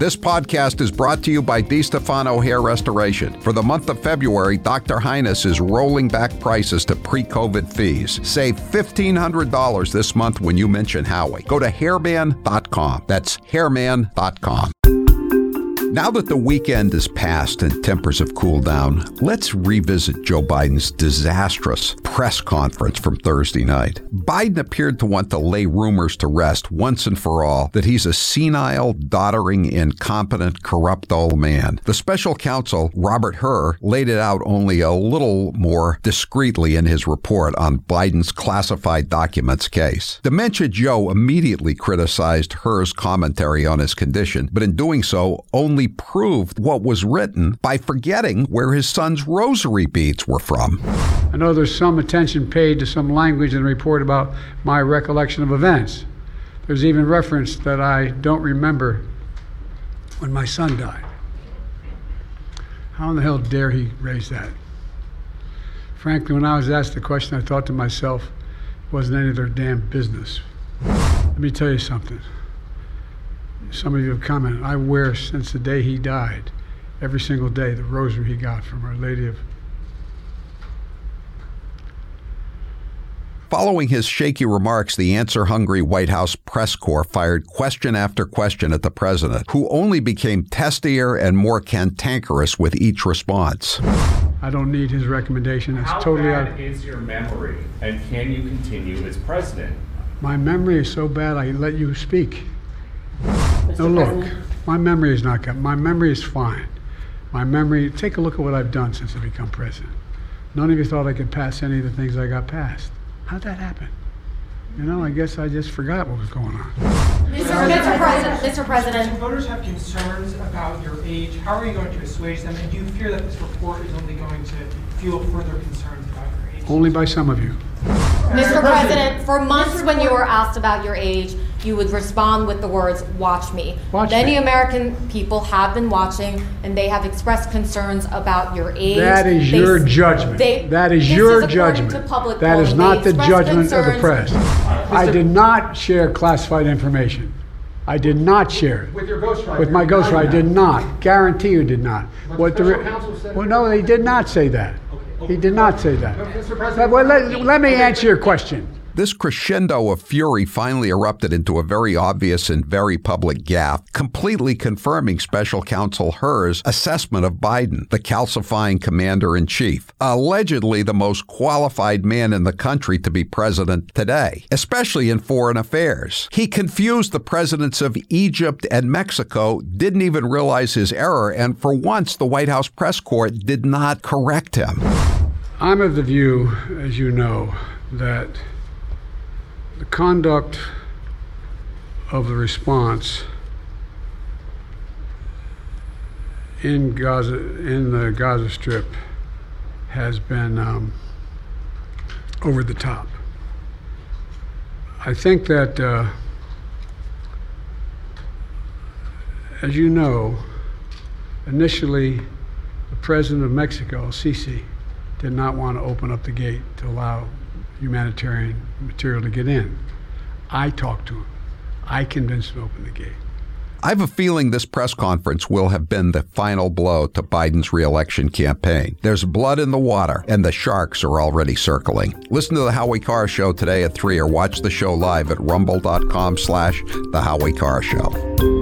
This podcast is brought to you by DiStefano Hair Restoration. For the month of February, Dr. Highness is rolling back prices to pre COVID fees. Save $1,500 this month when you mention Howie. Go to hairman.com. That's hairman.com. Now that the weekend is past and tempers have cooled down, let's revisit Joe Biden's disastrous press conference from Thursday night. Biden appeared to want to lay rumors to rest once and for all that he's a senile, doddering, incompetent, corrupt old man. The special counsel, Robert Hur, laid it out only a little more discreetly in his report on Biden's classified documents case. Dementia Joe immediately criticized Hur's commentary on his condition, but in doing so, only proved what was written by forgetting where his son's rosary beads were from. I know there's some attention paid to some language in the report about my recollection of events. There's even reference that I don't remember when my son died. How in the hell dare he raise that? Frankly, when I was asked the question, I thought to myself, it wasn't any of their damn business. Let me tell you something some of you have commented, I wear since the day he died, every single day, the rosary he got from Our Lady of. Following his shaky remarks, the answer hungry White House press corps fired question after question at the president, who only became testier and more cantankerous with each response. I don't need his recommendation. It's How totally bad out. is your memory, and can you continue as president? My memory is so bad I let you speak. No, look, my memory is not good. My memory is fine. My memory, take a look at what I've done since I become president. None of you thought I could pass any of the things I got passed. How'd that happen? You know, I guess I just forgot what was going on. Mr. Mr. President, Mr. If President, voters have concerns about your age, how are you going to assuage them? And do you fear that this report is only going to fuel further concerns about your age? Only by some of you. Mr. President, for months when you were asked about your age, you would respond with the words, "Watch me." Watch Many me. American people have been watching, and they have expressed concerns about your age. That is They- your judgment. they- That is this your according judgment. to public That is polling. not They the expressed judgment of the concerns- press. I did not share classified information. I did not share it. With your ghostwriter. With my ghostwriter, I did not. Guarantee you did not. But What the special re- counsel said- Well, no, they did not say that. He did not say that. Mr. Well, let, let me answer your question. This crescendo of fury finally erupted into a very obvious and very public gaffe, completely confirming Special Counsel Hur's assessment of Biden, the calcifying commander in chief, allegedly the most qualified man in the country to be president today, especially in foreign affairs. He confused the presidents of Egypt and Mexico, didn't even realize his error, and for once the White House press corps did not correct him. I'm of the view, as you know, that the conduct of the response in Gaza, in the Gaza Strip, has been um, over the top. I think that, uh, as you know, initially, the president of Mexico, Sisi, did not want to open up the gate to allow humanitarian material to get in. I talked to him. I convinced him to open the gate. I have a feeling this press conference will have been the final blow to Biden's reelection campaign. There's blood in the water, and the sharks are already circling. Listen to the Howie Carr Show today at 3 or watch the show live at rumble.com slash the Howie Carr Show.